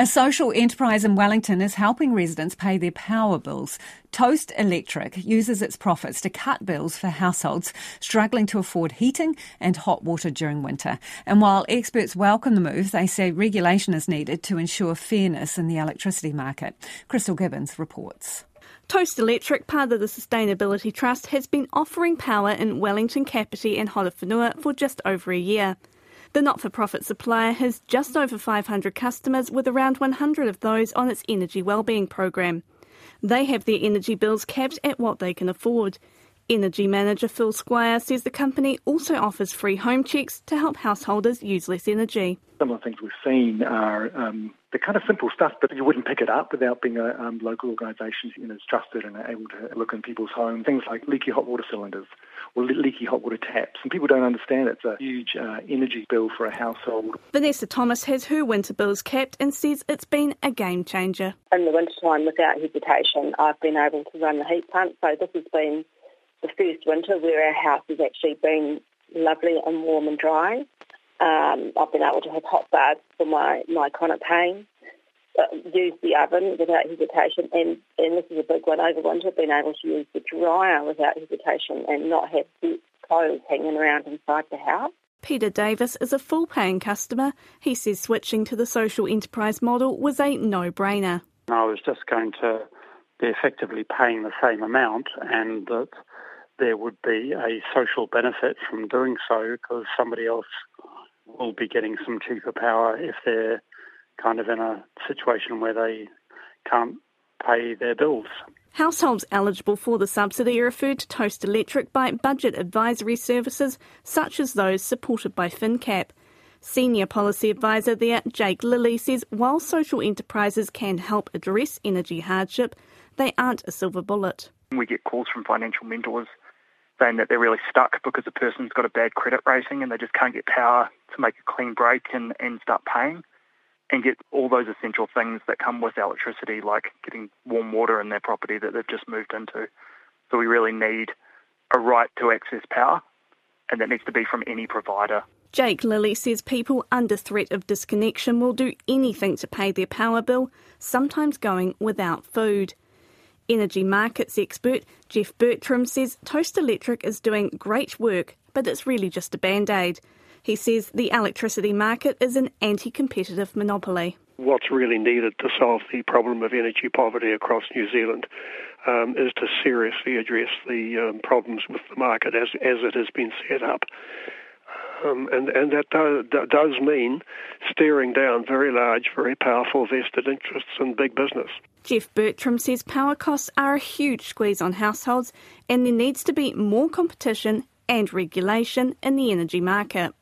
A social enterprise in Wellington is helping residents pay their power bills. Toast Electric uses its profits to cut bills for households struggling to afford heating and hot water during winter. And while experts welcome the move, they say regulation is needed to ensure fairness in the electricity market. Krystal Gibbens reports. Toast Electric, part of the Sustainability Trust, has been offering power in Wellington, Kapiti and Horowhenua for just over a year. The not for profit supplier has just over 500 customers, with around 100 of those on its energy wellbeing program. They have their energy bills capped at what they can afford. Energy manager Phil Squire says the company also offers free home checks to help householders use less energy. Some of the things we've seen are um, the kind of simple stuff, but you wouldn't pick it up without being a um, local organisation you know, trusted and able to look in people's homes. Things like leaky hot water cylinders or leaky hot water taps. And people don't understand it's a huge uh, energy bill for a household. Vanessa Thomas has her winter bills capped and says it's been a game changer. In the wintertime, without hesitation, I've been able to run the heat pump. So this has been the first winter where our house has actually been lovely and warm and dry. Um, I've been able to have hot baths for my, my chronic pain, uh, use the oven without hesitation, and, and this is a big one over winter, being able to use the dryer without hesitation and not have the clothes hanging around inside the house. Peter Davis is a full paying customer. He says switching to the social enterprise model was a no brainer. I was just going to be effectively paying the same amount and that there would be a social benefit from doing so because somebody else will be getting some cheaper power if they're kind of in a situation where they can't pay their bills. Households eligible for the subsidy are referred to Toast Electric by budget advisory services such as those supported by FinCap. Senior Policy Advisor there, Jake Lilly, says while social enterprises can help address energy hardship, they aren't a silver bullet. We get calls from financial mentors saying that they're really stuck because a person's got a bad credit rating and they just can't get power to make a clean break and, and start paying and get all those essential things that come with electricity, like getting warm water in their property that they've just moved into. So we really need a right to access power, and that needs to be from any provider. Jake Lilly says people under threat of disconnection will do anything to pay their power bill, sometimes going without food. Energy markets expert Jeff Bertram says Toast Electric is doing great work, but it's really just a band aid. He says the electricity market is an anti competitive monopoly. What's really needed to solve the problem of energy poverty across New Zealand um, is to seriously address the um, problems with the market as, as it has been set up. Um, and, and that does, mean staring down very large, very powerful vested interests in big business. Jeff Bertram says power costs are a huge squeeze on households and there needs to be more competition and regulation in the energy market.